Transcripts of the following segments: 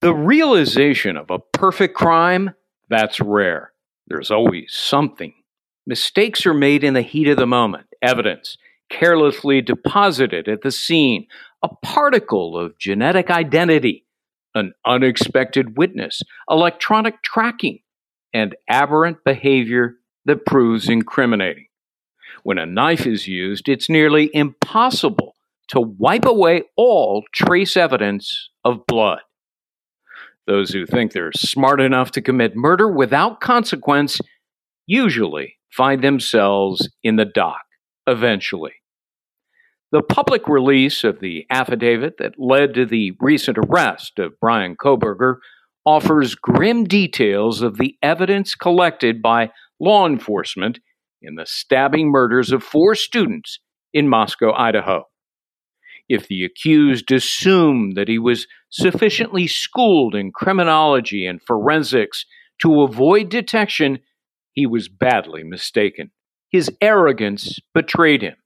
The realization of a perfect crime, that's rare. There's always something. Mistakes are made in the heat of the moment, evidence carelessly deposited at the scene, a particle of genetic identity, an unexpected witness, electronic tracking, and aberrant behavior that proves incriminating. When a knife is used, it's nearly impossible to wipe away all trace evidence of blood. Those who think they're smart enough to commit murder without consequence usually find themselves in the dock eventually. The public release of the affidavit that led to the recent arrest of Brian Kohberger offers grim details of the evidence collected by law enforcement in the stabbing murders of four students in Moscow, Idaho. If the accused assumed that he was sufficiently schooled in criminology and forensics to avoid detection, he was badly mistaken. His arrogance betrayed him.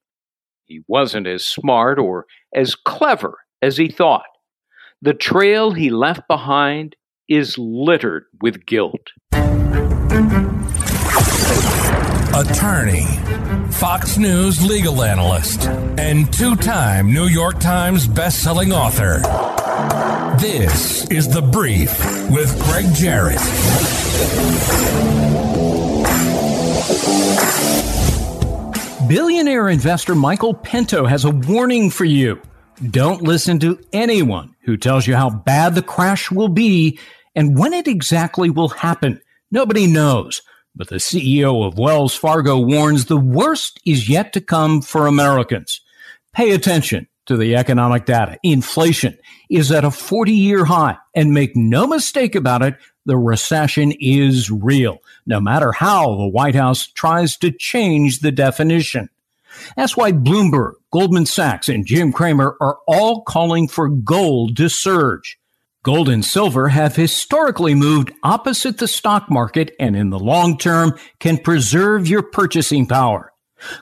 He wasn't as smart or as clever as he thought. The trail he left behind is littered with guilt. Attorney, Fox News legal analyst, and two time New York Times bestselling author. This is The Brief with Greg Jarrett. Billionaire investor Michael Pinto has a warning for you. Don't listen to anyone who tells you how bad the crash will be and when it exactly will happen. Nobody knows. But the CEO of Wells Fargo warns the worst is yet to come for Americans. Pay attention to the economic data. Inflation is at a 40 year high. And make no mistake about it, the recession is real, no matter how the White House tries to change the definition. That's why Bloomberg, Goldman Sachs, and Jim Cramer are all calling for gold to surge. Gold and silver have historically moved opposite the stock market and in the long term can preserve your purchasing power.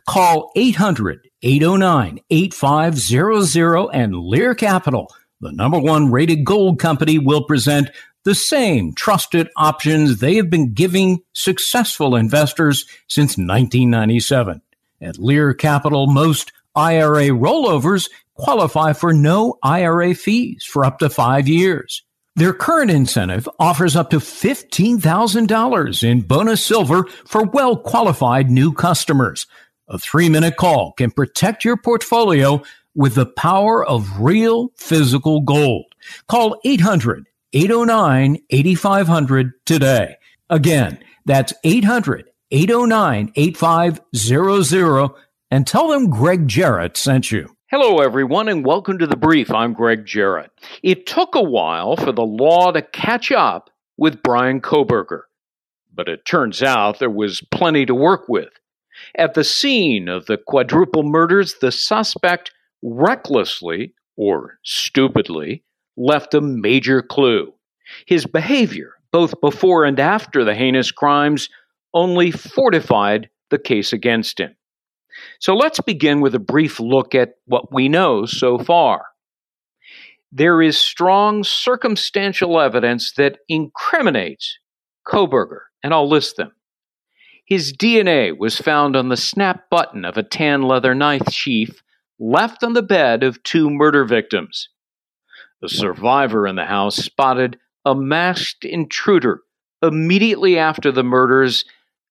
Call 800 809 8500 and Lear Capital, the number one rated gold company, will present the same trusted options they have been giving successful investors since 1997. At Lear Capital, most IRA rollovers qualify for no IRA fees for up to five years. Their current incentive offers up to $15,000 in bonus silver for well qualified new customers. A three minute call can protect your portfolio with the power of real physical gold. Call 800 809 8500 today. Again, that's 800 809 8500 and tell them Greg Jarrett sent you. Hello, everyone, and welcome to the brief. I'm Greg Jarrett. It took a while for the law to catch up with Brian Kohberger, but it turns out there was plenty to work with. At the scene of the quadruple murders, the suspect recklessly or stupidly left a major clue. His behavior, both before and after the heinous crimes, only fortified the case against him. So let's begin with a brief look at what we know so far. There is strong circumstantial evidence that incriminates Kohberger, and I'll list them. His DNA was found on the snap button of a tan leather knife sheath left on the bed of two murder victims. The survivor in the house spotted a masked intruder immediately after the murders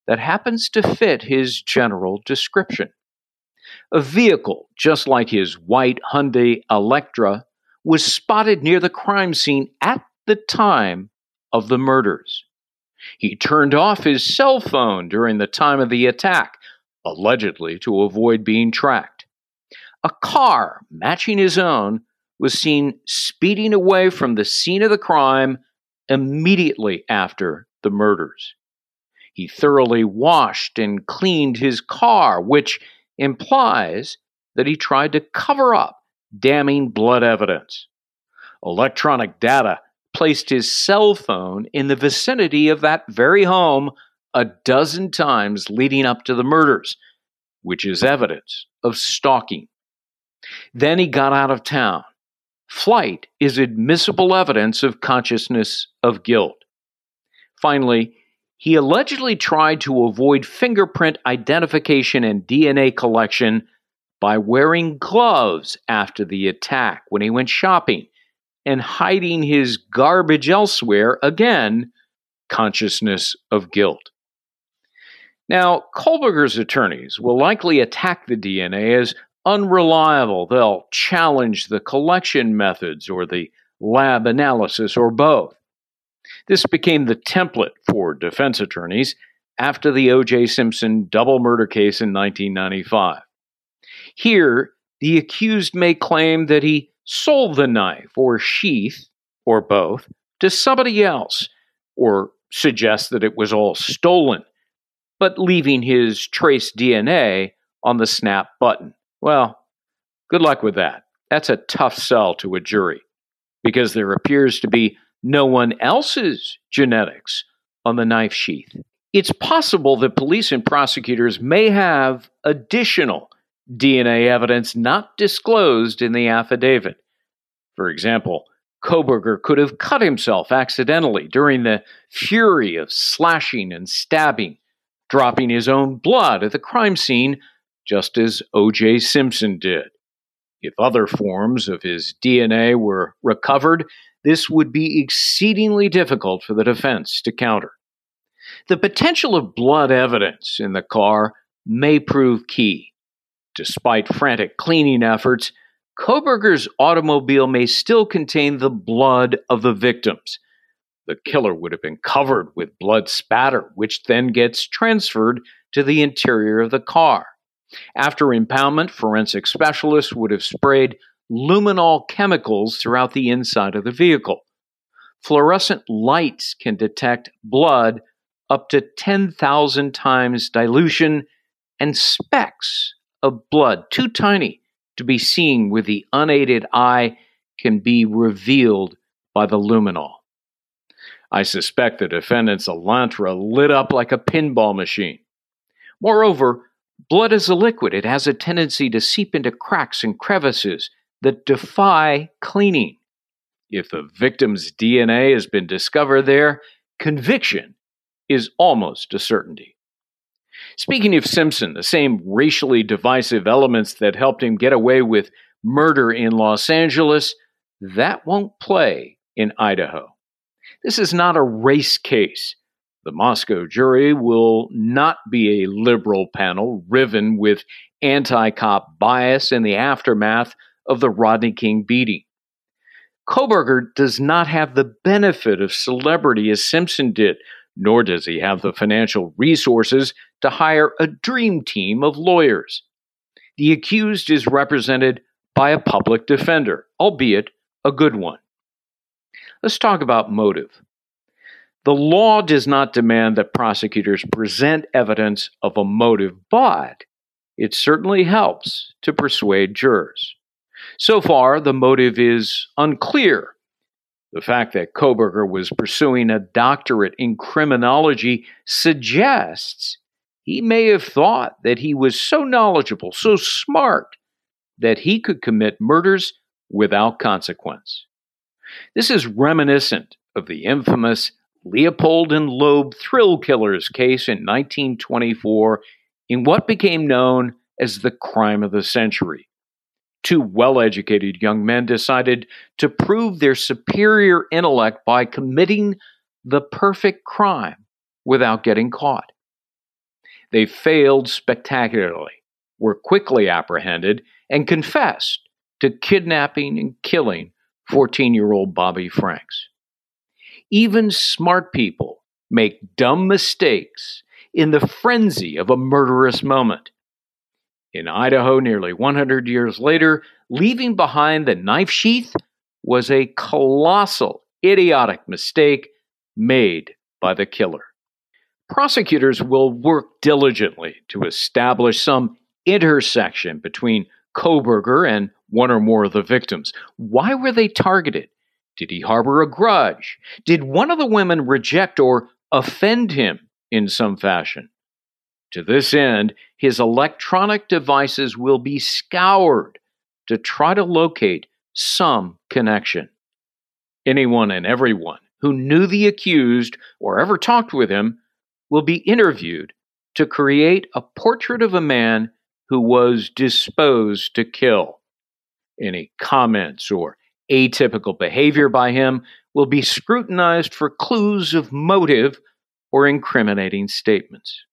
that happens to fit his general description. A vehicle, just like his white Hyundai Elantra, was spotted near the crime scene at the time of the murders. He turned off his cell phone during the time of the attack, allegedly to avoid being tracked. A car matching his own was seen speeding away from the scene of the crime immediately after the murders. He thoroughly washed and cleaned his car, which implies that he tried to cover up damning blood evidence. Electronic data placed his cell phone in the vicinity of that very home a dozen times leading up to the murders, which is evidence of stalking. Then he got out of town flight is admissible evidence of consciousness of guilt. Finally, he allegedly tried to avoid fingerprint identification and DNA collection by wearing gloves after the attack when he went shopping and hiding his garbage elsewhere, again, consciousness of guilt. Now, Kohberger's attorneys will likely attack the DNA as unreliable. They'll challenge the collection methods or the lab analysis or both. This became the template for defense attorneys after the O.J. Simpson double murder case in 1995. Here, the accused may claim that he sold the knife or sheath, or both, to somebody else, or suggest that it was all stolen, but leaving his trace DNA on the snap button. Well, good luck with that. That's a tough sell to a jury because there appears to be no one else's genetics on the knife sheath. It's possible that police and prosecutors may have additional DNA evidence not disclosed in the affidavit. For example, Kohberger could have cut himself accidentally during the fury of slashing and stabbing, dropping his own blood at the crime scene, just as O.J. Simpson did. If other forms of his DNA were recovered, this would be exceedingly difficult for the defense to counter. The potential of blood evidence in the car may prove key. Despite frantic cleaning efforts, Kohberger's automobile may still contain the blood of the victims. The killer would have been covered with blood spatter, which then gets transferred to the interior of the car. After impoundment, forensic specialists would have sprayed luminol chemicals throughout the inside of the vehicle. Fluorescent lights can detect blood up to 10,000 times dilution, and specks of blood, too tiny to be seen with the unaided eye, can be revealed by the luminol. I suspect the defendant's Elantra lit up like a pinball machine. Moreover, blood is a liquid. It has a tendency to seep into cracks and crevices that defy cleaning. If the victim's DNA has been discovered there, conviction is almost a certainty. Speaking of Simpson, the same racially divisive elements that helped him get away with murder in Los Angeles, that won't play in Idaho. This is not a race case. The Moscow jury will not be a liberal panel riven with anti cop bias in the aftermath of the Rodney King beating. Kohberger does not have the benefit of celebrity as Simpson did, nor does he have the financial resources to hire a dream team of lawyers. The accused is represented by a public defender, albeit a good one. Let's talk about motive. The law does not demand that prosecutors present evidence of a motive, but it certainly helps to persuade jurors. So far, the motive is unclear. The fact that Kohberger was pursuing a doctorate in criminology suggests he may have thought that he was so knowledgeable, so smart, that he could commit murders without consequence. This is reminiscent of the infamous Leopold and Loeb thrill killers case in 1924 in what became known as the crime of the century two well educated young men decided to prove their superior intellect by committing the perfect crime without getting caught. They failed spectacularly, were quickly apprehended, and confessed to kidnapping and killing 14 year old Bobby Franks. Even smart people make dumb mistakes in the frenzy of a murderous moment. In Idaho, nearly 100 years later, leaving behind the knife sheath was a colossal, idiotic mistake made by the killer. Prosecutors will work diligently to establish some intersection between Kohberger and one or more of the victims. Why were they targeted? Did he harbor a grudge? Did one of the women reject or offend him in some fashion? To this end, his electronic devices will be scoured to try to locate some connection. Anyone and everyone who knew the accused or ever talked with him will be interviewed to create a portrait of a man who was disposed to kill. Any comments or atypical behavior by him will be scrutinized for clues of motive or incriminating statements.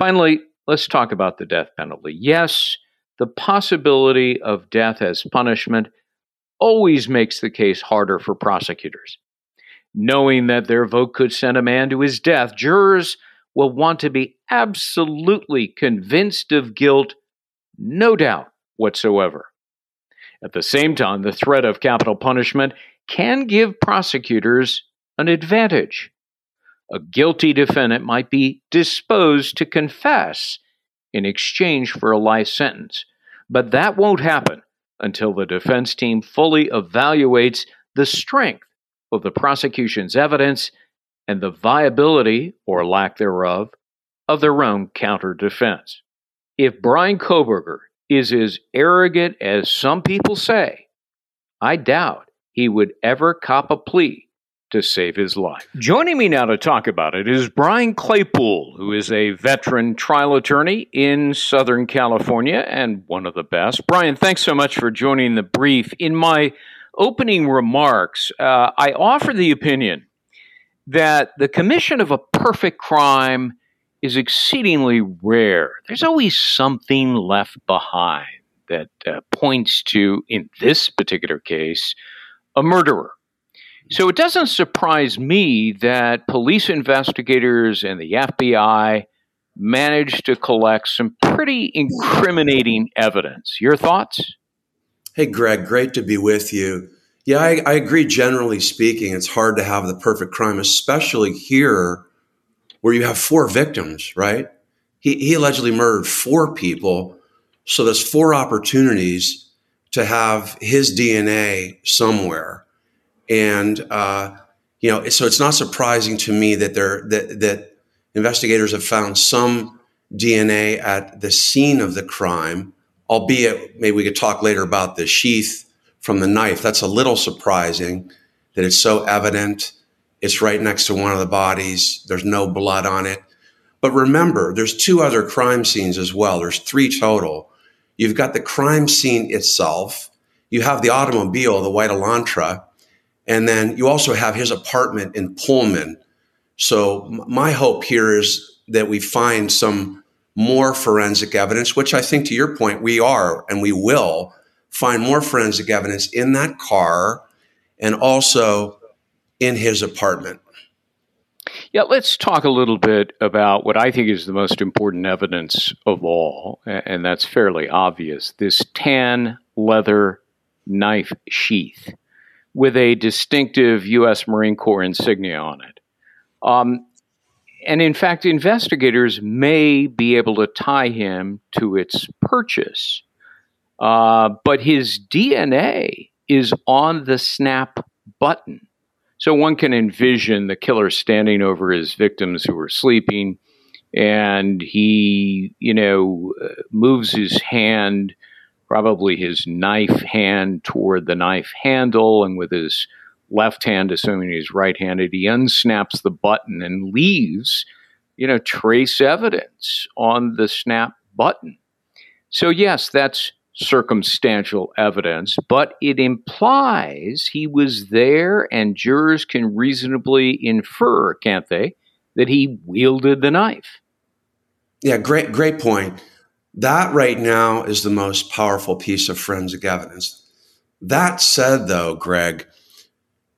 Finally, let's talk about the death penalty. Yes, the possibility of death as punishment always makes the case harder for prosecutors. Knowing that their vote could send a man to his death, jurors will want to be absolutely convinced of guilt, no doubt whatsoever. At the same time, the threat of capital punishment can give prosecutors an advantage. A guilty defendant might be disposed to confess in exchange for a life sentence, but that won't happen until the defense team fully evaluates the strength of the prosecution's evidence and the viability, or lack thereof, of their own counter defense. If Brian Kohberger is as arrogant as some people say, I doubt he would ever cop a plea to save his life. Joining me now to talk about it is Brian Claypool, who is a veteran trial attorney in Southern California and one of the best. Brian, thanks so much for joining the brief. In my opening remarks, uh, I offer the opinion that the commission of a perfect crime is exceedingly rare. There's always something left behind that uh, points to, in this particular case, a murderer. So it doesn't surprise me that police investigators and the FBI managed to collect some pretty incriminating evidence. Your thoughts? Hey, Greg, great to be with you. Yeah, I, I, agree. Generally speaking, it's hard to have the perfect crime, especially here where you have four victims, right? He, he allegedly murdered four people. So there's four opportunities to have his DNA somewhere. And, uh, you know, so it's not surprising to me that there, that, that investigators have found some DNA at the scene of the crime, albeit maybe we could talk later about the sheath from the knife. That's a little surprising that it's so evident. It's right next to one of the bodies. There's no blood on it. But remember, there's two other crime scenes as well. There's three total. You've got the crime scene itself. You have the automobile, the white Elantra. And then you also have his apartment in Pullman. So my hope here is that we find some more forensic evidence, which I think to your point, we are and we will find more forensic evidence in that car and also in his apartment. Yeah, let's talk a little bit about what I think is the most important evidence of all, and that's fairly obvious this tan leather knife sheath with a distinctive U.S. Marine Corps insignia on it. Um, and in fact, investigators may be able to tie him to its purchase. Uh, but his DNA is on the snap button. So one can envision the killer standing over his victims who are sleeping, and he, you know, uh, moves his hand, probably his knife hand, toward the knife handle, and with his left hand, assuming he's right handed, he unsnaps the button and leaves, you know, trace evidence on the snap button. So, yes, that's circumstantial evidence, but it implies he was there, and jurors can reasonably infer, can't they, that he wielded the knife. Yeah, great, great point. That right now is the most powerful piece of forensic evidence. That said, though, Greg,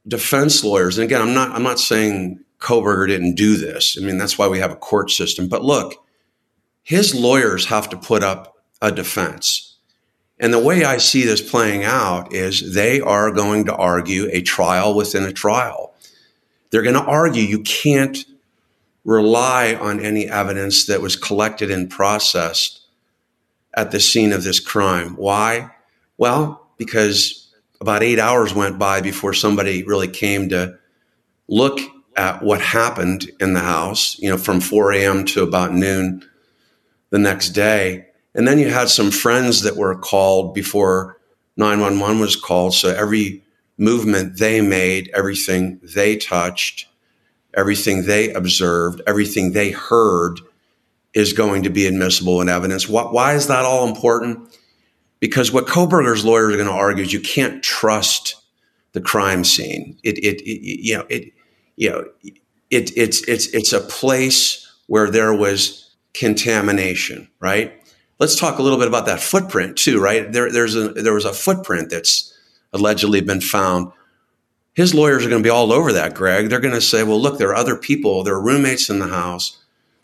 defense lawyers, and again, I'm not, I'm not saying Kohberger didn't do this. I mean, that's why we have a court system. But look, his lawyers have to put up a defense and the way I see this playing out is they are going to argue a trial within a trial. They're going to argue you can't rely on any evidence that was collected and processed at the scene of this crime. Why? Well, because about eight hours went by before somebody really came to look at what happened in the house, you know, from 4 a.m. to about noon the next day. And then you had some friends that were called before 911 was called. So every movement they made, everything they touched, everything they observed, everything they heard is going to be admissible in evidence. Why is that all important? Because what Kohberger's lawyers are going to argue is you can't trust the crime scene. It, it, it you know, it, you know, it, it's, it's, it's a place where there was contamination, right? Let's talk a little bit about that footprint too, right? There, there's a, there was a footprint that's allegedly been found. His lawyers are going to be all over that, Greg. They're going to say, well, look, there are other people, there are roommates in the house.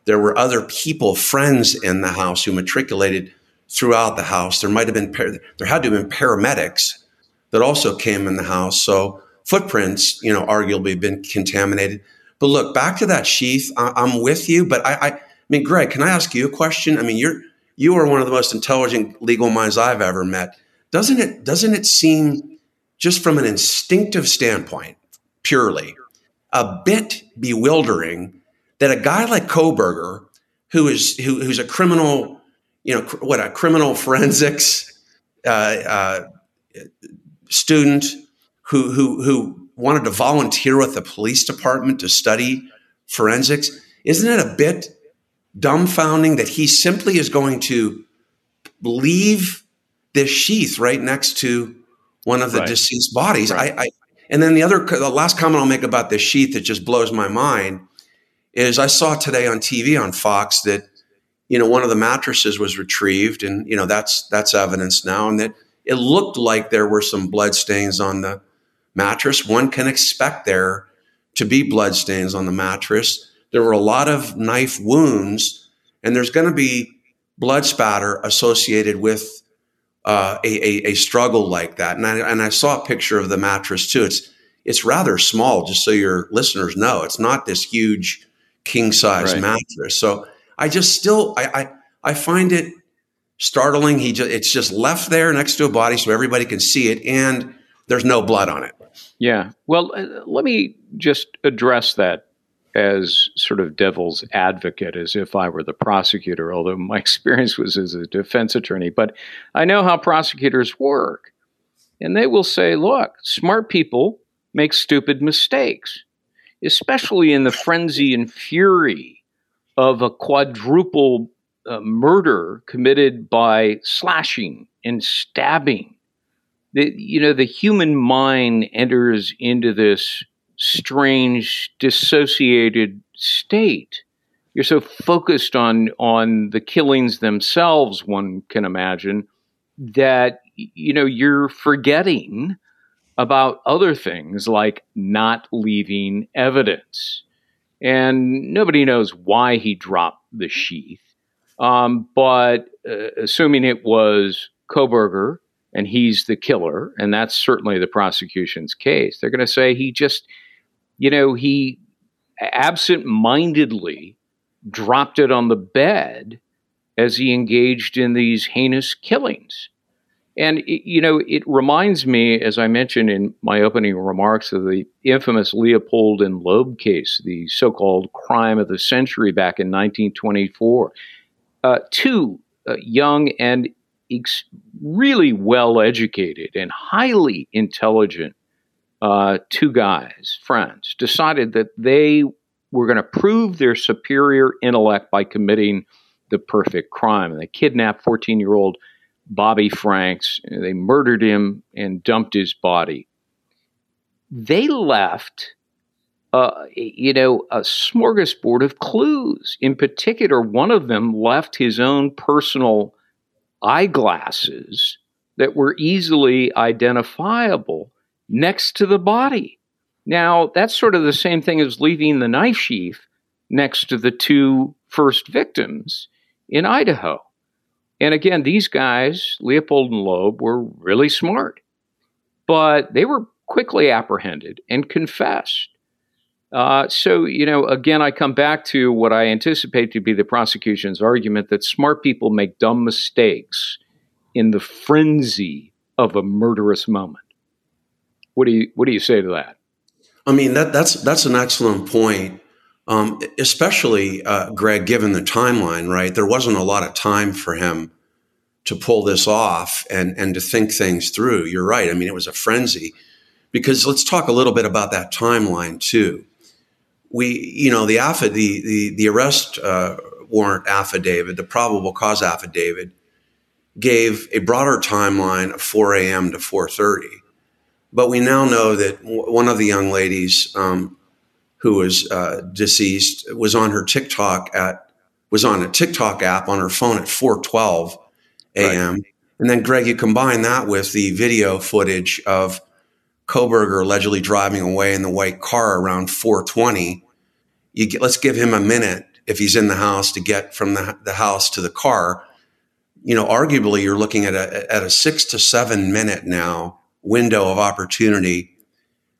There were other people, friends in the house who matriculated throughout the house. There might have been, there had to have been paramedics that also came in the house. So footprints, you know, arguably been contaminated. But look, back to that sheath. I, am with you, but I, I, I mean, Greg, can I ask you a question? I mean, you're you are one of the most intelligent legal minds I've ever met. Doesn't it doesn't it seem just from an instinctive standpoint, purely, a bit bewildering that a guy like Kohberger, who is who, who's a criminal, you know, cr- what a criminal forensics uh, uh, student who who who wanted to volunteer with the police department to study forensics, isn't it a bit dumbfounding that he simply is going to leave this sheath right next to one of the right. deceased bodies? Right. I, I and then the other the last comment I'll make about this sheath that just blows my mind is I saw today on TV on Fox that you know one of the mattresses was retrieved and you know that's that's evidence now and that it looked like there were some blood stains on the mattress. One can expect there to be blood stains on the mattress. There were a lot of knife wounds, and there's going to be blood spatter associated with uh, a, a, a, struggle like that. And I, and I saw a picture of the mattress too. It's it's rather small, just so your listeners know. It's not this huge king size right. mattress. So I just still I, I I find it startling. He just it's just left there next to a body so everybody can see it, and there's no blood on it. Yeah. Well, uh, let me just address that as sort of devil's advocate, as if I were the prosecutor, although my experience was as a defense attorney. But I know how prosecutors work. And they will say, look, smart people make stupid mistakes, especially in the frenzy and fury of a quadruple uh, murder committed by slashing and stabbing. The, you know, the human mind enters into this strange, dissociated state. You're so focused on on the killings themselves, one can imagine, that you know you're forgetting about other things like not leaving evidence. And nobody knows why he dropped the sheath. Um, but uh, assuming it was Kohberger and he's the killer, and that's certainly the prosecution's case, they're going to say he just, you know, he absent mindedly dropped it on the bed as he engaged in these heinous killings. And, it, you know, it reminds me, as I mentioned in my opening remarks, of the infamous Leopold and Loeb case, the so called crime of the century back in 1924 uh, two uh, young and ex- really well educated and highly intelligent uh, two guys, friends, decided that they were going to prove their superior intellect by committing the perfect crime. And they kidnapped 14 year old Bobby Franks, they murdered him and dumped his body. They left uh, you know, a smorgasbord of clues. In particular, one of them left his own personal eyeglasses that were easily identifiable next to the body. Now, that's sort of the same thing as leaving the knife sheath next to the two first victims in Idaho. And again, these guys, Leopold and Loeb, were really smart, but they were quickly apprehended and confessed. Uh, so, you know, again, I come back to what I anticipate to be the prosecution's argument that smart people make dumb mistakes in the frenzy of a murderous moment. What do you What do you say to that? I mean, that that's that's an excellent point. Um, especially, uh, Greg, given the timeline, right? There wasn't a lot of time for him to pull this off and and to think things through. You're right. I mean, it was a frenzy. Because let's talk a little bit about that timeline too. We, you know, the affid, the the the arrest uh, warrant affidavit, the probable cause affidavit, gave a broader timeline of 4 a.m. to 4:30. But we now know that w- one of the young ladies um, who was uh, deceased was on her TikTok at was on a TikTok app on her phone at 4:12 a.m. Right. And then, Greg, you combine that with the video footage of Kohberger allegedly driving away in the white car around 420. You get, let's give him a minute if he's in the house to get from the, the house to the car. You know, arguably, you're looking at a at a six to seven minute now window of opportunity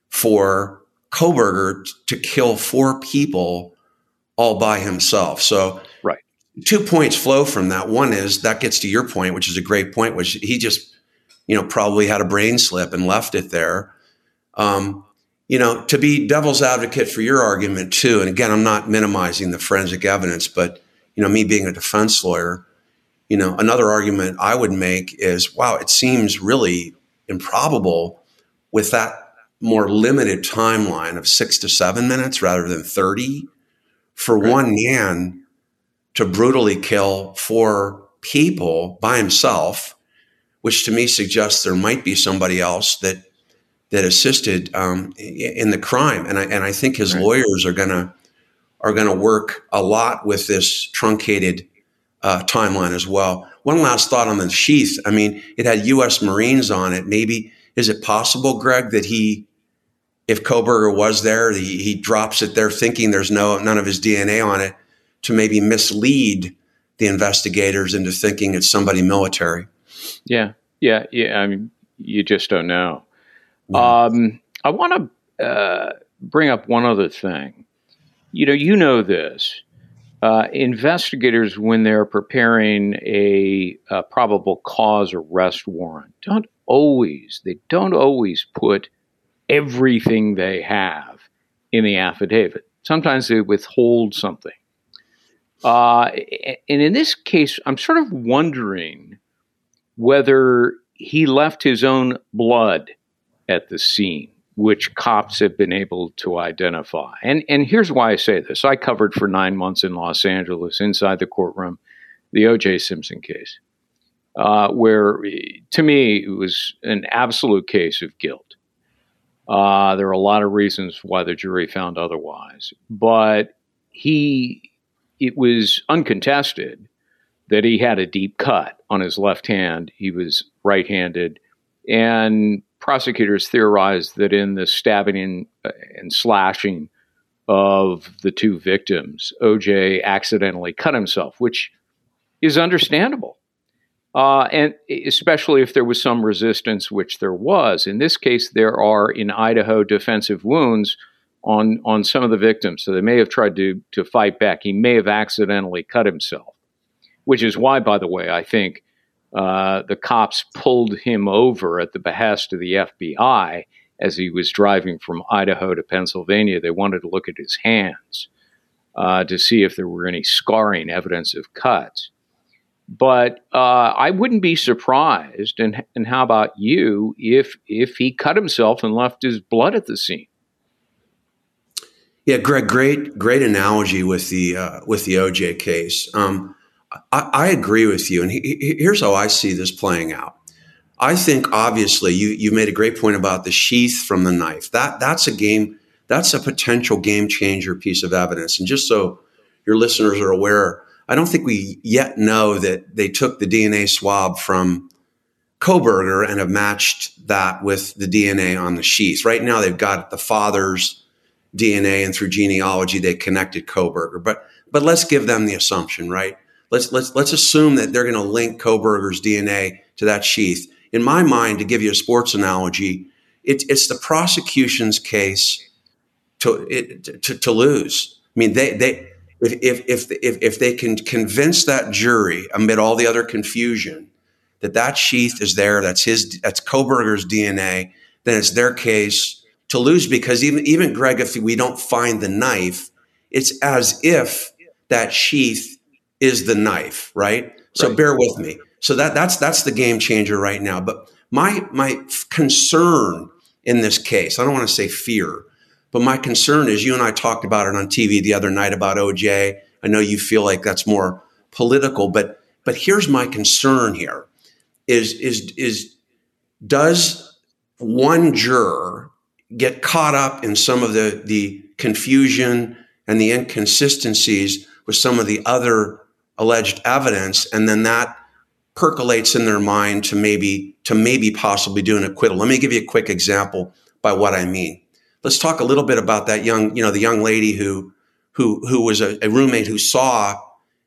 for Kohberger to kill four people all by himself. So right. two points flow from that. One is that gets to your point, which is a great point, which he just, you know, probably had a brain slip and left it there. Um, you know, to be devil's advocate for your argument too, and again, I'm not minimizing the forensic evidence, but you know, me being a defense lawyer, you know, another argument I would make is, wow, it seems really improbable with that more limited timeline of six to seven minutes rather than 30 for right. one man to brutally kill four people by himself, which to me suggests there might be somebody else that that assisted um, in the crime. And I and I think his right. lawyers are gonna are gonna work a lot with this truncated uh, timeline as well. One last thought on the sheath. I mean, it had U.S. Marines on it. Maybe is it possible, Greg, that he, if Kohberger was there, he, he drops it there, thinking there's no none of his DNA on it to maybe mislead the investigators into thinking it's somebody military. Yeah, yeah, yeah. I mean, you just don't know. Um, I want to uh, bring up one other thing. You know, you know this. Uh, investigators, when they're preparing a, a probable cause arrest warrant, don't always they don't always put everything they have in the affidavit. Sometimes they withhold something. Uh, and in this case, I'm sort of wondering whether he left his own blood at the scene, which cops have been able to identify. And, and here's why I say this I covered for nine months in Los Angeles inside the courtroom the O.J. Simpson case, uh, where to me it was an absolute case of guilt. Uh, there are a lot of reasons why the jury found otherwise, but he it was uncontested that he had a deep cut on his left hand. He was right handed. And prosecutors theorized that in the stabbing and, uh, and slashing of the two victims, OJ accidentally cut himself, which is understandable. Uh, and especially if there was some resistance, which there was. In this case, there are in Idaho defensive wounds on on some of the victims. So they may have tried to to fight back. He may have accidentally cut himself, which is why, by the way, I think uh, the cops pulled him over at the behest of the FBI as he was driving from Idaho to Pennsylvania. They wanted to look at his hands uh, to see if there were any scarring evidence of cuts. But uh, I wouldn't be surprised, and, and how about you, if if he cut himself and left his blood at the scene? Yeah, Greg, great, great analogy with the uh, with the OJ case. Um, I, I, agree with you, and he, he, here's how I see this playing out. I think obviously you you made a great point about the sheath from the knife. That that's a game. That's a potential game changer piece of evidence. And just so your listeners are aware, I don't think we yet know that they took the DNA swab from Kohberger and have matched that with the DNA on the sheath. Right now, they've got the father's DNA and through genealogy they connected Kohberger. But but let's give them the assumption, right? Let's let's let's assume that they're going to link Kohberger's DNA to that sheath. In my mind, to give you a sports analogy, it's it's the prosecution's case to it, to, to lose. I mean, they they if if if if, if they can convince that jury amid all the other confusion that that sheath is there, that's his, that's Kohberger's DNA, then it's their case to lose because even even Greg, if we don't find the knife, it's as if that sheath is the knife, right? So right. bear with me. So that that's that's the game changer right now. But my my concern in this case, I don't want to say fear, but my concern is you and I talked about it on TV the other night about OJ. I know you feel like that's more political, but but here's my concern here is is is does one juror get caught up in some of the the confusion and the inconsistencies with some of the other alleged evidence and then that percolates in their mind to maybe to maybe possibly do an acquittal. Let me give you a quick example by what I mean. Let's talk a little bit about that young, you know, the young lady who who who was a, a roommate who saw,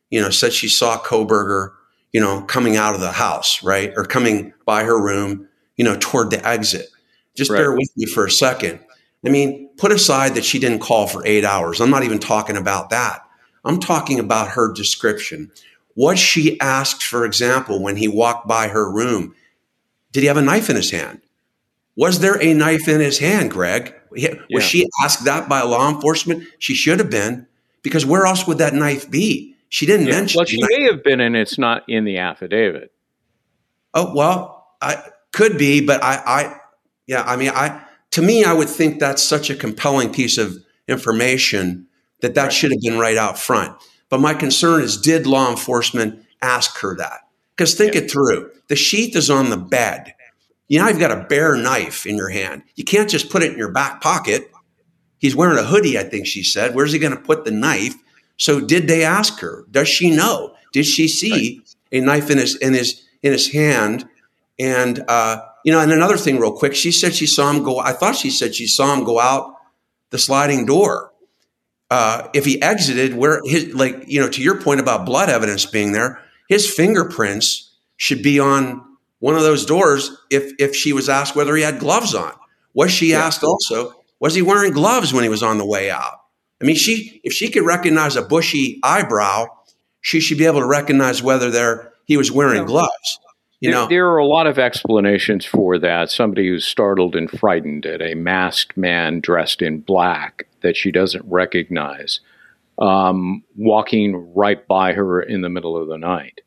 you know, said she saw Kohberger, you know, coming out of the house, right? Or coming by her room, you know, toward the exit. Just right. bear with me for a second. I mean, put aside that she didn't call for eight hours. I'm not even talking about that. I'm talking about her description. What she asked, for example, when he walked by her room, did he have a knife in his hand? Was there a knife in his hand, Greg? Was yeah. she asked that by law enforcement? She should have been, because where else would that knife be? She didn't yeah. mention. Well, she may have been, and it's not in the affidavit. Oh well, I could be, but I, I, yeah, I mean, I to me, I would think that's such a compelling piece of information that that right. should have been right out front. But my concern is, did law enforcement ask her that? Because think yeah. it through. The sheath is on the bed. You know, you've got a bare knife in your hand. You can't just put it in your back pocket. He's wearing a hoodie, I think she said. Where's he going to put the knife? So did they ask her? Does she know? Did she see a knife in his in his in his hand? And uh, you know, and another thing, real quick, she said she saw him go. I thought she said she saw him go out the sliding door. Uh, if he exited, where his like you know, to your point about blood evidence being there, his fingerprints should be on one of those doors. If if she was asked whether he had gloves on, was she yeah. asked also? Was he wearing gloves when he was on the way out? I mean, she if she could recognize a bushy eyebrow, she should be able to recognize whether there he was wearing yeah. gloves. You there, know, there are a lot of explanations for that. Somebody who's startled and frightened at a masked man dressed in black that she doesn't recognize, um, walking right by her in the middle of the night.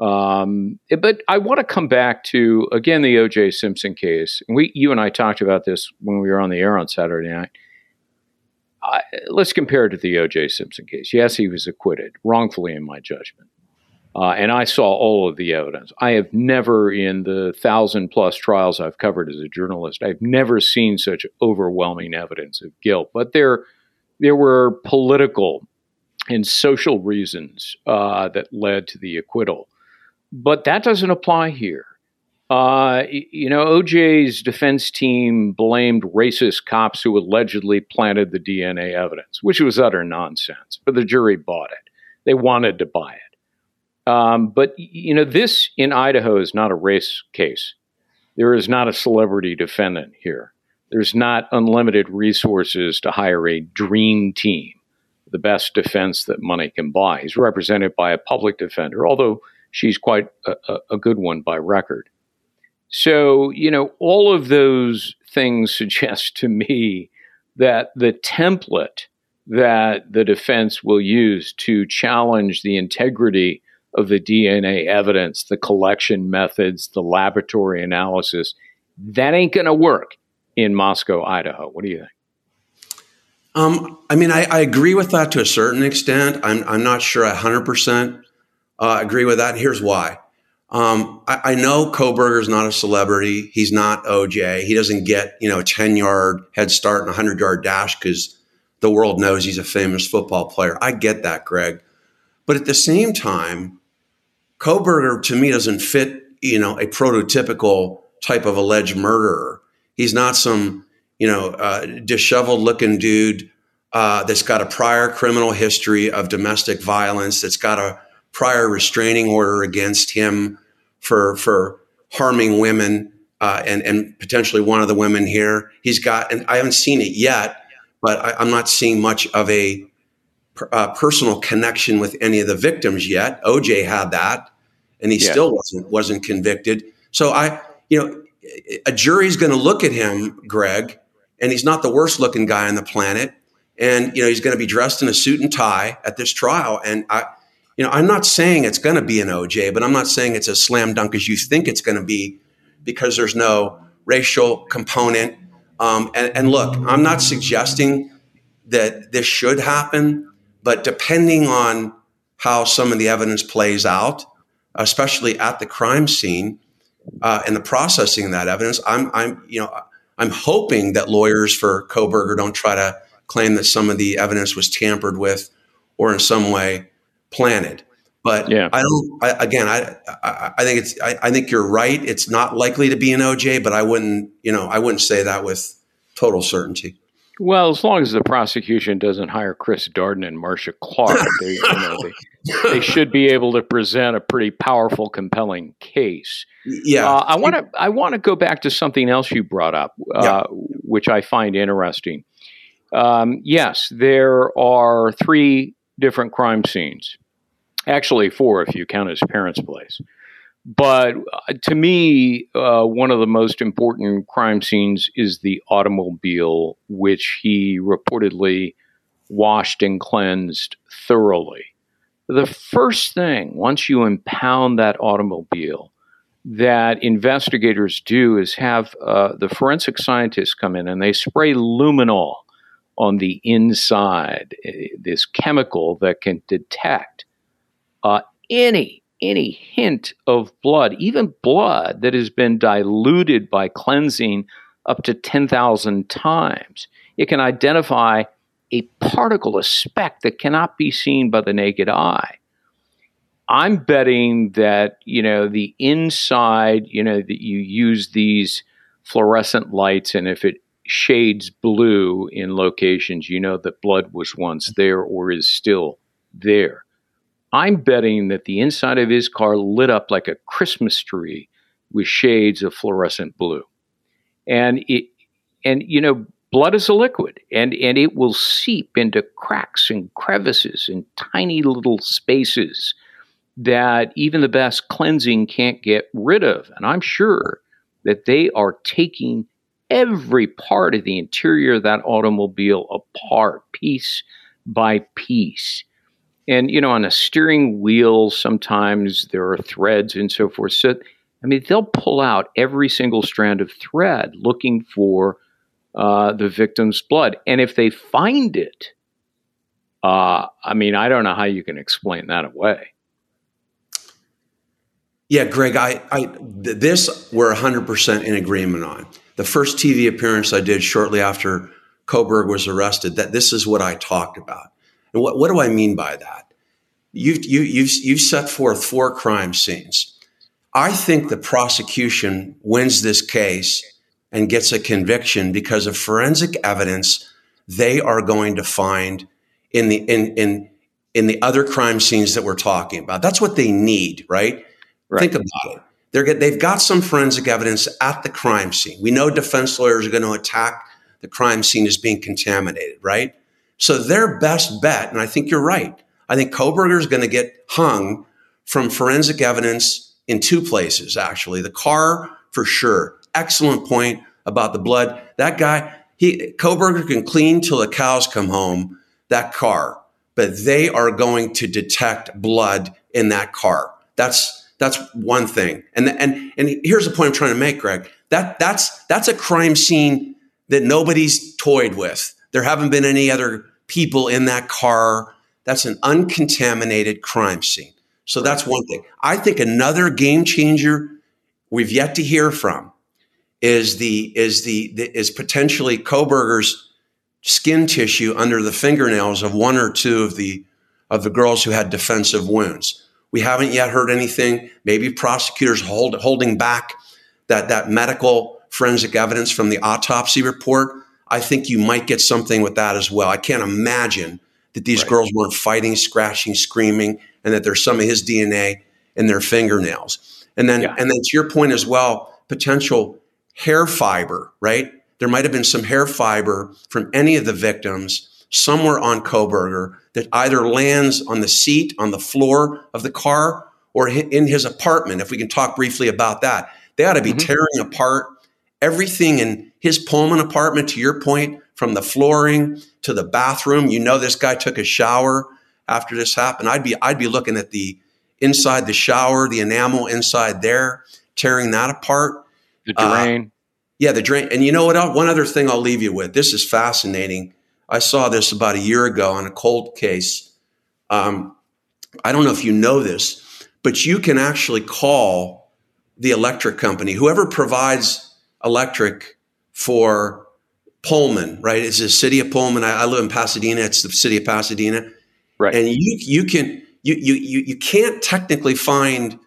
Um, but I want to come back to again the O.J. Simpson case. We, you and I talked about this when we were on the air on Saturday night. I, let's compare it to the O.J. Simpson case. Yes, he was acquitted wrongfully in my judgment. Uh, and I saw all of the evidence. I have never, in the thousand plus trials I've covered as a journalist, I've never seen such overwhelming evidence of guilt. But there, there were political and social reasons uh, that led to the acquittal. But that doesn't apply here. Uh, you know, OJ's defense team blamed racist cops who allegedly planted the DNA evidence, which was utter nonsense. But the jury bought it. They wanted to buy it. Um, but you know, this in Idaho is not a race case. There is not a celebrity defendant here. There's not unlimited resources to hire a dream team, the best defense that money can buy. He's represented by a public defender, although she's quite a, a good one by record. So, you know, all of those things suggest to me that the template that the defense will use to challenge the integrity of the DNA evidence, the collection methods, the laboratory analysis. That ain't going to work in Moscow, Idaho. What do you think? Um, I mean, I, I, agree with that to a certain extent. I'm, I'm not sure I 100% uh, agree with that. Here's why. Um, I, I, know Kohberger's not a celebrity. He's not OJ. He doesn't get, you know, a 10 yard head start and a 100 yard dash because the world knows he's a famous football player. I get that, Greg. But at the same time, Kohberger to me doesn't fit, you know, a prototypical type of alleged murderer. He's not some, you know, uh, disheveled looking dude uh, that's got a prior criminal history of domestic violence, that's got a prior restraining order against him for for harming women uh, and and potentially one of the women here. He's got, and I haven't seen it yet, but I, am not seeing much of a uh, personal connection with any of the victims yet. OJ had that, and he yeah. still wasn't wasn't convicted. So I, you know, a jury's going to look at him, Greg, and he's not the worst looking guy on the planet. And you know, he's going to be dressed in a suit and tie at this trial. And I, you know, I'm not saying it's going to be an OJ, but I'm not saying it's a slam dunk as you think it's going to be because there's no racial component. Um, and, and look, I'm not suggesting that this should happen, but depending on how some of the evidence plays out, especially at the crime scene uh, and the processing of that evidence, I'm, I'm, you know, I'm hoping that lawyers for Kohberger don't try to claim that some of the evidence was tampered with or in some way planted. But yeah. I don't. I, again, I, I, I think it's. I, I, think you're right. It's not likely to be an OJ, but I wouldn't. You know, I wouldn't say that with total certainty. Well, as long as the prosecution doesn't hire Chris Darden and Marcia Clark, they, you know, they, they, should be able to present a pretty powerful, compelling case. Yeah, uh, I want to. I want to go back to something else you brought up, uh, yeah. which I find interesting. Um, yes, there are three different crime scenes. Actually, four if you count his parents' place. But uh, to me, uh, one of the most important crime scenes is the automobile, which he reportedly washed and cleansed thoroughly. The first thing, once you impound that automobile, that investigators do is have uh, the forensic scientists come in and they spray luminol on the inside, eh, this chemical that can detect uh, any any hint of blood, even blood that has been diluted by cleansing up to 10,000 times. It can identify a particle, a speck that cannot be seen by the naked eye. I'm betting that, you know, the inside, you know, that you use these fluorescent lights and if it shades blue in locations, you know that blood was once mm-hmm. there or is still there. I'm betting that the inside of his car lit up like a Christmas tree with shades of fluorescent blue. And it and you know, blood is a liquid and, and it will seep into cracks and crevices and tiny little spaces that even the best cleansing can't get rid of. And I'm sure that they are taking every part of the interior of that automobile apart, piece by piece. And, you know, on a steering wheel, sometimes there are threads and so forth. So, I mean, they'll pull out every single strand of thread looking for uh, the victim's blood. And if they find it, uh, I mean, I don't know how you can explain that away. Yeah, Gregg, I, I this we're 100% in agreement on the first TV appearance I did shortly after Kohberger was arrested, that this is what I talked about. And what, what do I mean by that? You've, you, you've, you've set forth four crime scenes. I think the prosecution wins this case and gets a conviction because of forensic evidence they are going to find in the in in in the other crime scenes that we're talking about. That's what they need, right? right. Think about it. They're, they've got some forensic evidence at the crime scene. We know defense lawyers are going to attack the crime scene as being contaminated, right? So their best bet, and I think you're right, I think Kohberger is going to get hung from forensic evidence in two places, actually. The car, for sure. Excellent point about the blood. That guy, he Kohberger can clean till the cows come home that car, but they are going to detect blood in that car. That's that's one thing. And, and, and here's the point I'm trying to make, Gregg. That, that's, that's a crime scene that nobody's toyed with. There haven't been any other people in that car. That's an uncontaminated crime scene. So that's one thing. I think another game changer we've yet to hear from is the is the, the is potentially Kohberger's skin tissue under the fingernails of one or two of the of the girls who had defensive wounds. We haven't yet heard anything. Maybe prosecutors hold, holding back that, that medical forensic evidence from the autopsy report. I think you might get something with that as well. I can't imagine that these right. girls weren't fighting, scratching, screaming, and that there's some of his DNA in their fingernails. And then, yeah. and then to your point as well, potential hair fiber, right? There might have been some hair fiber from any of the victims somewhere on Kohberger that either lands on the seat, on the floor of the car, or in his apartment, if we can talk briefly about that. They ought to be mm-hmm. tearing apart everything in his Pullman apartment, to your point, from the flooring to the bathroom. You know, this guy took a shower after this happened, I'd be I'd be looking at the inside the shower, the enamel inside there, tearing that apart. The drain. Uh, yeah, the drain. And you know what? One other thing I'll leave you with. This is fascinating. I saw this about a year ago on a cold case. Um, I don't know if you know this, but you can actually call the electric company, whoever provides electric for Pullman, right? It's the city of Pullman. I, I, live in Pasadena. It's the city of Pasadena, right? And you you can you you you you can't technically find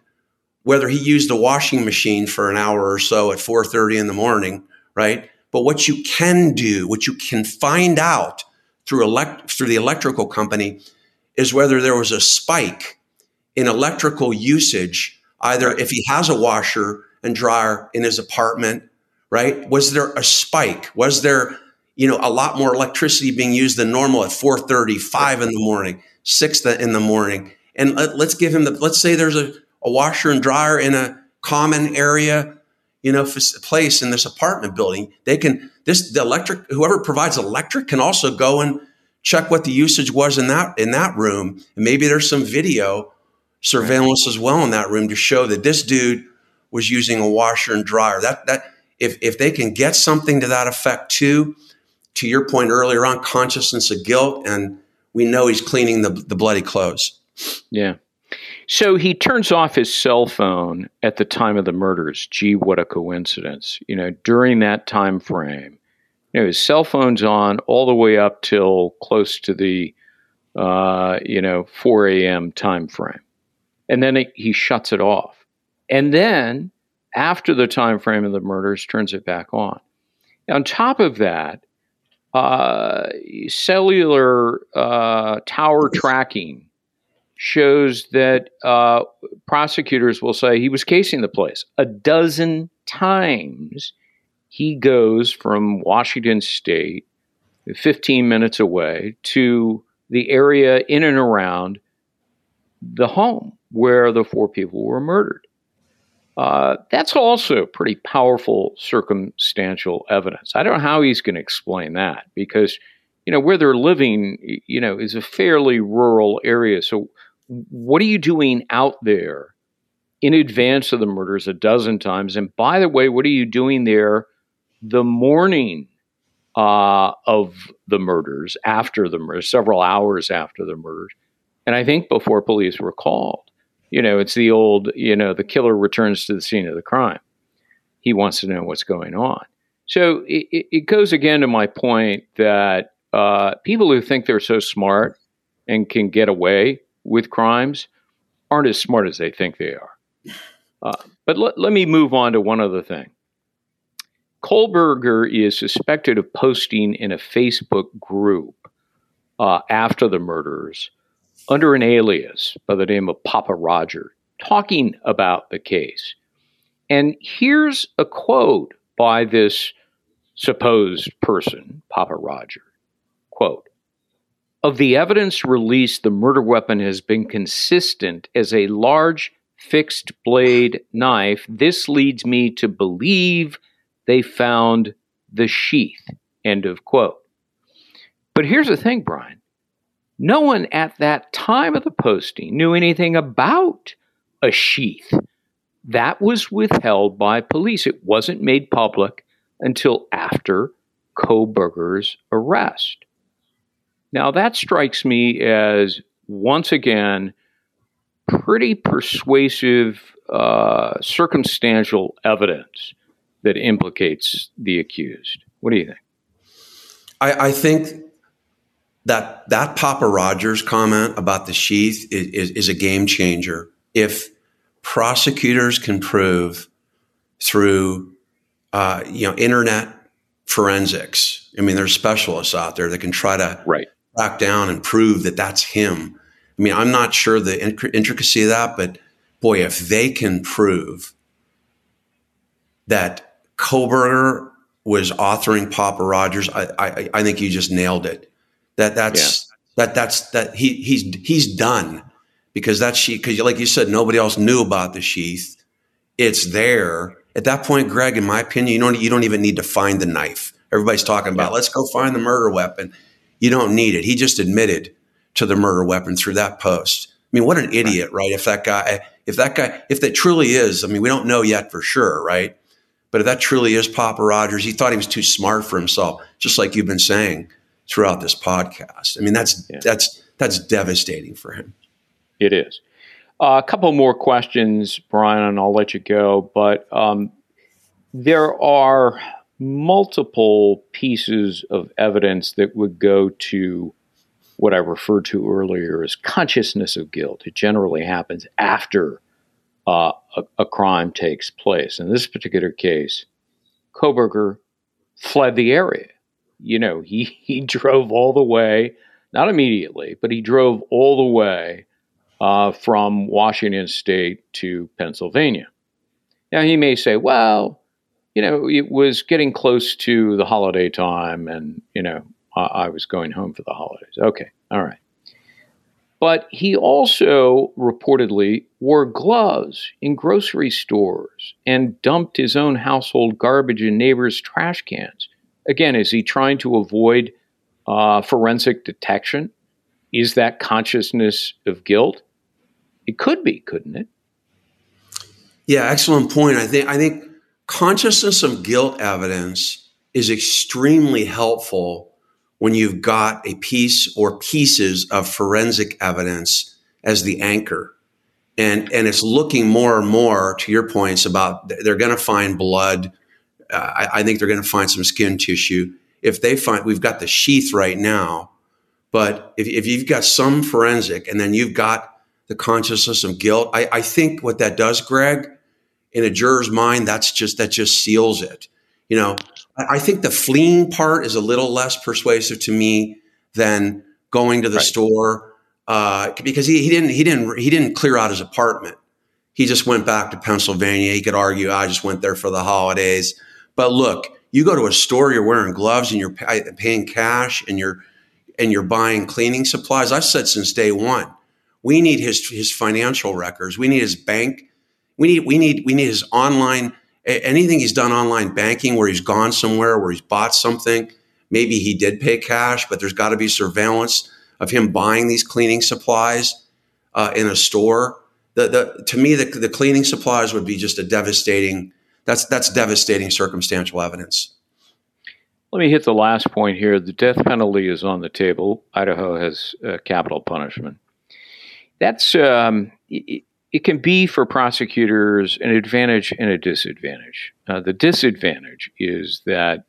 whether he used a washing machine for an hour or so at 4:30 in the morning, right? But what you can do, what you can find out through elect through the electrical company is whether there was a spike in electrical usage, either if he has a washer and dryer in his apartment right? Was there a spike? Was there, you know, a lot more electricity being used than normal at 4:30, 5 in the morning, 6 in the morning? And let, us give him the let's say there's a, a washer and dryer in a common area, you know, place in this apartment building. They can this the electric whoever provides electric can also go and check what the usage was in that in that room. And maybe there's some video surveillance as well in that room to show that this dude was using a washer and dryer. That that if if they can get something to that effect too, to your point earlier on, consciousness of guilt, and we know he's cleaning the the bloody clothes. Yeah. So he turns off his cell phone at the time of the murders. Gee, what a coincidence! You know, during that time frame, you know, his cell phone's on all the way up till close to the, uh, you know, 4 a.m. time frame, and then it, he shuts it off. And then after the time frame of the murders turns it back on. On top of that, uh, cellular uh, tower tracking shows that uh, prosecutors will say he was casing the place a dozen times. He goes from Washington State, 15 minutes away, to the area in and around the home where the four people were murdered. Uh, that's also pretty powerful circumstantial evidence. I don't know how he's going to explain that because, you know, where they're living, you know, is a fairly rural area. So, what are you doing out there in advance of the murders a dozen times? And by the way, what are you doing there the morning uh, of the murders, after the murders, several hours after the murders? And I think before police were called. You know, it's the old, you know, the killer returns to the scene of the crime. He wants to know what's going on. So it, it goes again to my point that uh, people who think they're so smart and can get away with crimes aren't as smart as they think they are. Uh, but let, let me move on to one other thing. Kohberger is suspected of posting in a Facebook group uh, after the murders under an alias by the name of Papa Roger, talking about the case. And here's a quote by this supposed person, Papa Roger. Quote, of the evidence released, the murder weapon has been consistent as a large fixed blade knife. This leads me to believe they found the sheath. End of quote. But here's the thing, Brian. No one at that time of the posting knew anything about a sheath. That was withheld by police. It wasn't made public until after Kohberger's arrest. Now, that strikes me as, once again, pretty persuasive uh, circumstantial evidence that implicates the accused. What do you think? I, I think that that Papa Rogers comment about the sheath is, is, is a game changer. If prosecutors can prove through uh, you know internet forensics, I mean, there's specialists out there that can try to right. Track down and prove that that's him. I mean, I'm not sure the intricacy of that, but boy, if they can prove that Kohberger was authoring Papa Rogers, I, I, I think you just nailed it. That that's yeah. that that's that he he's he's done because that sheath because like you said nobody else knew about the sheath. It's there at that point, Gregg. In my opinion, you don't you don't even need to find the knife. Everybody's talking about yeah. let's go find the murder weapon. You don't need it. He just admitted to the murder weapon through that post. I mean, what an idiot, right? If that guy, if that guy, if that truly is, I mean, we don't know yet for sure, right? But if that truly is Papa Rogers, he thought he was too smart for himself, just like you've been saying throughout this podcast. I mean, that's yeah. that's that's devastating for him. It is. Uh, a couple more questions, Brian, and I'll let you go. But um, there are multiple pieces of evidence that would go to what I referred to earlier as consciousness of guilt. It generally happens after uh, a, a, crime takes place. In this particular case, Kohberger fled the area. You know, he, he drove all the way, not immediately, but he drove all the way uh, from Washington State to Pennsylvania. Now, he may say, well, you know, it was getting close to the holiday time and, you know, I was going home for the holidays. Okay, all right. But he also reportedly wore gloves in grocery stores and dumped his own household garbage in neighbors' trash cans. Again, is he trying to avoid uh, forensic detection? Is that consciousness of guilt? It could be, couldn't it? Yeah, excellent point. I think I think consciousness of guilt evidence is extremely helpful when you've got a piece or pieces of forensic evidence as the anchor. And, and it's looking more and more to your points about they're going to find blood. Uh, I, I think they're going to find some skin tissue. If they find, we've got the sheath right now, but if, if you've got some forensic and then you've got the consciousness of guilt, I, I think what that does, Gregg, in a juror's mind, that's just, that just seals it. You know, I think the fleeing part is a little less persuasive to me than going to the right. store uh, because he, he didn't he didn't he didn't clear out his apartment. He just went back to Pennsylvania. He could argue, I just went there for the holidays. But look, you go to a store, you're wearing gloves and you're paying cash and you're and you're buying cleaning supplies. I've said since day one, we need his his financial records. We need his bank. We need we need we need his online anything he's done online banking where he's gone somewhere where he's bought something. Maybe he did pay cash but there's got to be surveillance of him buying these cleaning supplies uh, in a store. The, the, to me the, the cleaning supplies would be just a devastating that's that's devastating circumstantial evidence. Let me hit the last point here. The death penalty is on the table. Idaho has uh, capital punishment. That's um, can be for prosecutors an advantage and a disadvantage. Uh, the disadvantage is that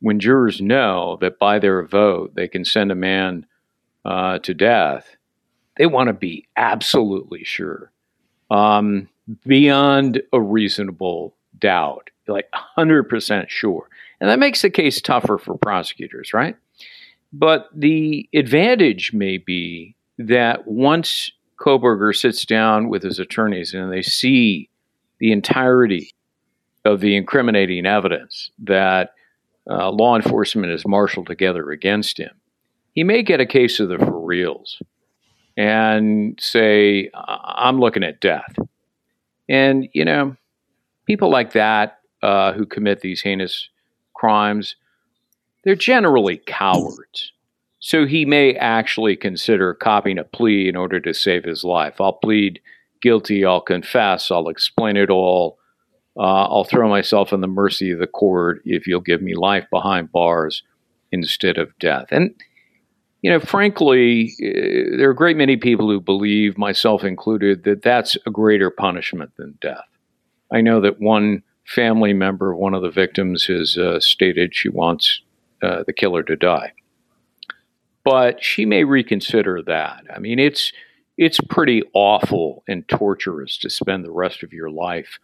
when jurors know that by their vote they can send a man uh, to death, they want to be absolutely sure, um, beyond a reasonable doubt, like 100% sure. And that makes the case tougher for prosecutors, right? But the advantage may be that once Kohberger sits down with his attorneys and they see the entirety of the incriminating evidence that uh, law enforcement has marshaled together against him, he may get a case of the for reals and say, I'm looking at death. And, you know, people like that uh, who commit these heinous crimes, they're generally cowards. So he may actually consider copying a plea in order to save his life. I'll plead guilty, I'll confess, I'll explain it all. Uh, I'll throw myself in the mercy of the court if you'll give me life behind bars instead of death. And, you know, frankly, uh, there are a great many people who believe, myself included, that that's a greater punishment than death. I know that one family member of one of the victims has uh, stated she wants uh, the killer to die but she may reconsider that. I mean, it's it's pretty awful and torturous to spend the rest of your life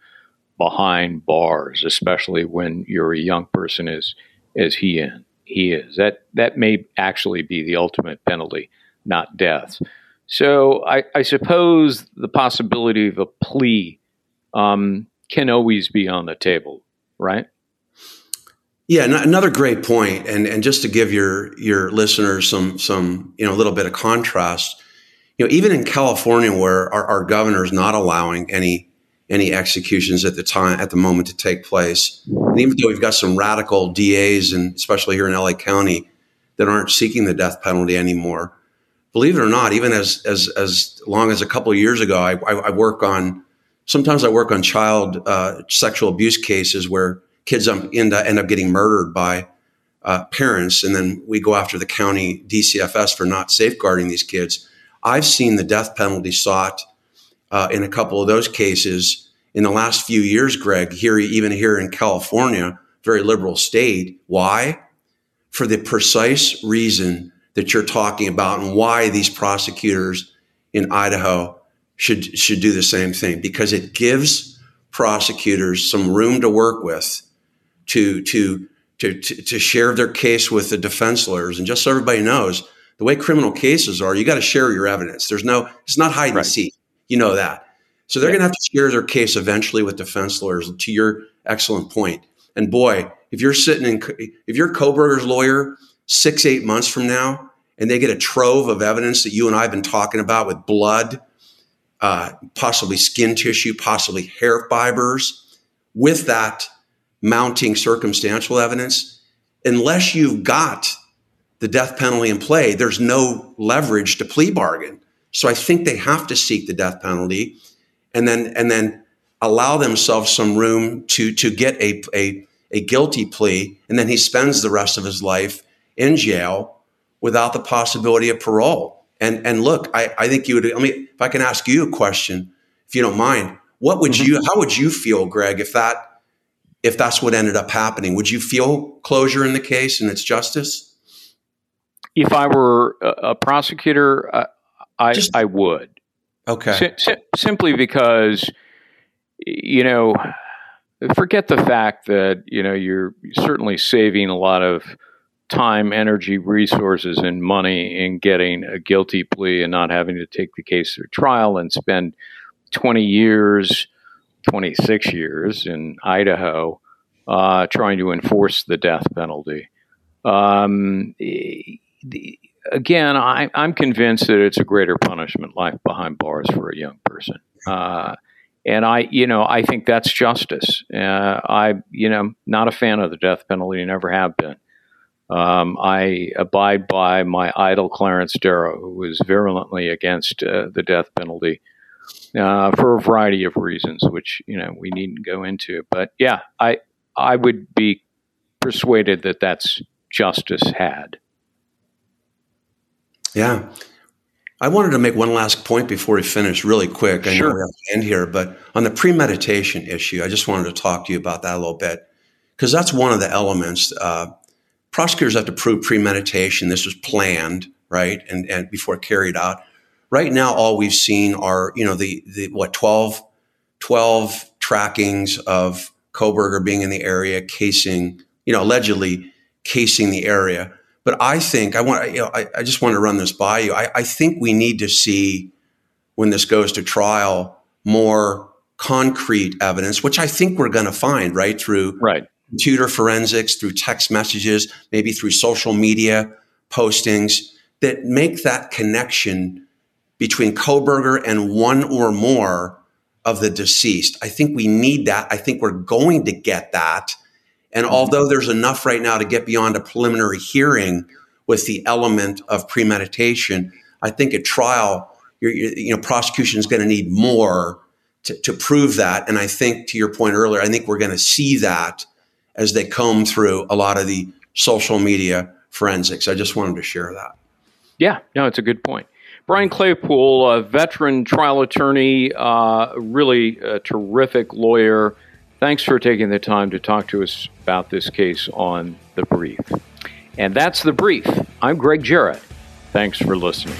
behind bars, especially when you're a young person as as he in, he is. That that may actually be the ultimate penalty, not death. So I, I suppose the possibility of a plea um, can always be on the table, right? Yeah, another great point, and and just to give your your listeners some some you know a little bit of contrast, you know, even in California where our, our governor is not allowing any any executions at the time at the moment to take place, and even though we've got some radical DAs and especially here in LA County that aren't seeking the death penalty anymore, believe it or not, even as as as long as a couple of years ago, I, I, I work on. Sometimes I work on child uh, sexual abuse cases where kids end up, end up getting murdered by uh, parents, and then we go after the county DCFS for not safeguarding these kids. I've seen the death penalty sought uh, in a couple of those cases in the last few years, Gregg. Here, even here in California, very liberal state. Why? For the precise reason that you're talking about and why these prosecutors in Idaho should should do the same thing because it gives prosecutors some room to work with to to to to, share their case with the defense lawyers. And just so everybody knows the way criminal cases are you got to share your evidence. There's no it's not hide right. and seek. You know that. So they're yeah. going to have to share their case eventually with defense lawyers to your excellent point. And boy if you're sitting in if you're Kohberger's lawyer six, eight months from now, and they get a trove of evidence that you and I have been talking about with blood, uh, possibly skin tissue, possibly hair fibers, with that mounting circumstantial evidence, unless you've got the death penalty in play, there's no leverage to plea bargain. So I think they have to seek the death penalty and then and then allow themselves some room to to get a, a, a guilty plea, and then he spends the rest of his life in jail without the possibility of parole. And and look, I, I think you would. I mean, if I can ask you a question, if you don't mind, what would mm-hmm. you? How would you feel, Gregg, if that if that's what ended up happening? Would you feel closure in the case and its justice? If I were a, a prosecutor, uh, I Just, I would. Okay. simply because, you know, forget the fact that you know you're certainly saving a lot of time, energy, resources, and money in getting a guilty plea and not having to take the case to trial and spend 20 years, 26 years in Idaho uh, trying to enforce the death penalty. Um, again, I, am convinced that it's a greater punishment, life behind bars for a young person. Uh, and I, you know, I think that's justice. Uh, I, you know, not a fan of the death penalty, never have been. Um, I abide by my idol Clarence Darrow, who was virulently against uh, the death penalty uh, for a variety of reasons, which you know we needn't go into. But yeah, I I would be persuaded that that's justice had. Yeah. I wanted to make one last point before we finish, really quick. I sure. know we have to end here, but on the premeditation issue, I just wanted to talk to you about that a little bit because that's one of the elements. Uh, prosecutors have to prove premeditation. This was planned, right? And, and before carried out. Right now, all we've seen are, you know, the, the what, 12, 12 trackings of Kohberger being in the area, casing, you know, allegedly casing the area. But I think I want, you know, I, I just want to run this by you. I, I think we need to see when this goes to trial more concrete evidence, which I think we're going to find right through right computer forensics, through text messages, maybe through social media postings that make that connection between Kohberger and one or more of the deceased. I think we need that. I think we're going to get that. And mm-hmm. although there's enough right now to get beyond a preliminary hearing with the element of premeditation, I think at trial, you know, prosecution is going to need more to, to prove that. And I think, to your point earlier, I think we're going to see that as they comb through a lot of the social media forensics. I just wanted to share that. Yeah, no, it's a good point. Brian Claypool, a veteran trial attorney, uh, really a terrific lawyer. Thanks for taking the time to talk to us about this case on The Brief. And that's The Brief. I'm Gregg Jarrett. Thanks for listening.